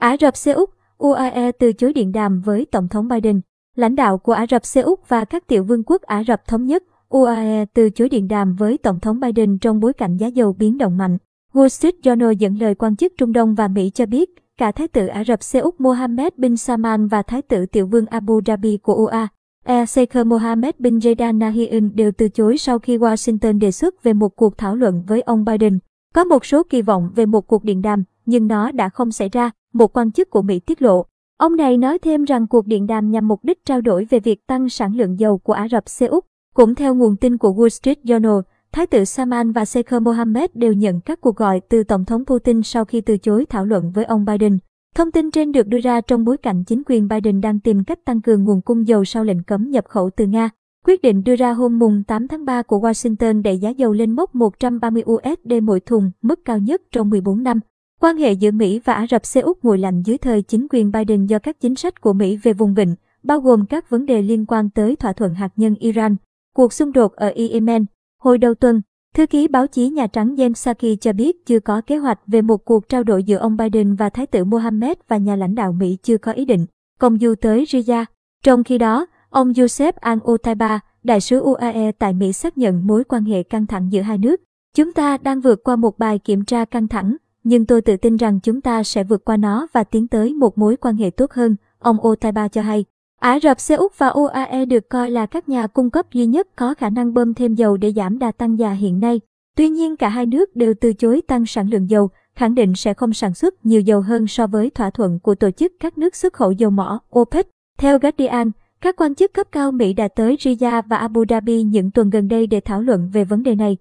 Ả Rập Xê Út, UAE từ chối điện đàm với Tổng thống Biden. Lãnh đạo của Ả Rập Xê Út và các tiểu vương quốc Ả Rập Thống Nhất, UAE từ chối điện đàm với Tổng thống Biden trong bối cảnh giá dầu biến động mạnh. Wall Street Journal dẫn lời quan chức Trung Đông và Mỹ cho biết, cả Thái tử Ả Rập Xê Út Mohammed bin Salman và Thái tử Tiểu vương Abu Dhabi của UAE, Sheikh Mohammed bin Zayed Nahyan đều từ chối sau khi Washington đề xuất về một cuộc thảo luận với ông Biden. Có một số kỳ vọng về một cuộc điện đàm, nhưng nó đã không xảy ra, một quan chức của Mỹ tiết lộ. Ông này nói thêm rằng cuộc điện đàm nhằm mục đích trao đổi về việc tăng sản lượng dầu của Ả Rập Xê Út. Cũng theo nguồn tin của Wall Street Journal, Thái tử Salman và Sheikh Mohammed đều nhận các cuộc gọi từ Tổng thống Putin sau khi từ chối thảo luận với ông Biden. Thông tin trên được đưa ra trong bối cảnh chính quyền Biden đang tìm cách tăng cường nguồn cung dầu sau lệnh cấm nhập khẩu từ Nga. Quyết định đưa ra hôm mùng 8 tháng 3 của Washington đẩy giá dầu lên mốc 130 USD mỗi thùng, mức cao nhất trong 14 năm. Quan hệ giữa Mỹ và Ả Rập Xê Út nguội lạnh dưới thời chính quyền Biden do các chính sách của Mỹ về vùng vịnh, bao gồm các vấn đề liên quan tới thỏa thuận hạt nhân Iran, cuộc xung đột ở Yemen. Hồi đầu tuần, thư ký báo chí Nhà Trắng James Saki cho biết chưa có kế hoạch về một cuộc trao đổi giữa ông Biden và Thái tử Mohammed và nhà lãnh đạo Mỹ chưa có ý định công du tới Riyadh. Trong khi đó, ông Joseph Al-Otaiba, đại sứ UAE tại Mỹ xác nhận mối quan hệ căng thẳng giữa hai nước. Chúng ta đang vượt qua một bài kiểm tra căng thẳng, nhưng tôi tự tin rằng chúng ta sẽ vượt qua nó và tiến tới một mối quan hệ tốt hơn, ông Otaiba cho hay. Ả Rập Xê Út và UAE được coi là các nhà cung cấp duy nhất có khả năng bơm thêm dầu để giảm đà tăng giá hiện nay. Tuy nhiên cả hai nước đều từ chối tăng sản lượng dầu, khẳng định sẽ không sản xuất nhiều dầu hơn so với thỏa thuận của tổ chức các nước xuất khẩu dầu mỏ OPEC. Theo Guardian, các quan chức cấp cao Mỹ đã tới Riyadh và Abu Dhabi những tuần gần đây để thảo luận về vấn đề này.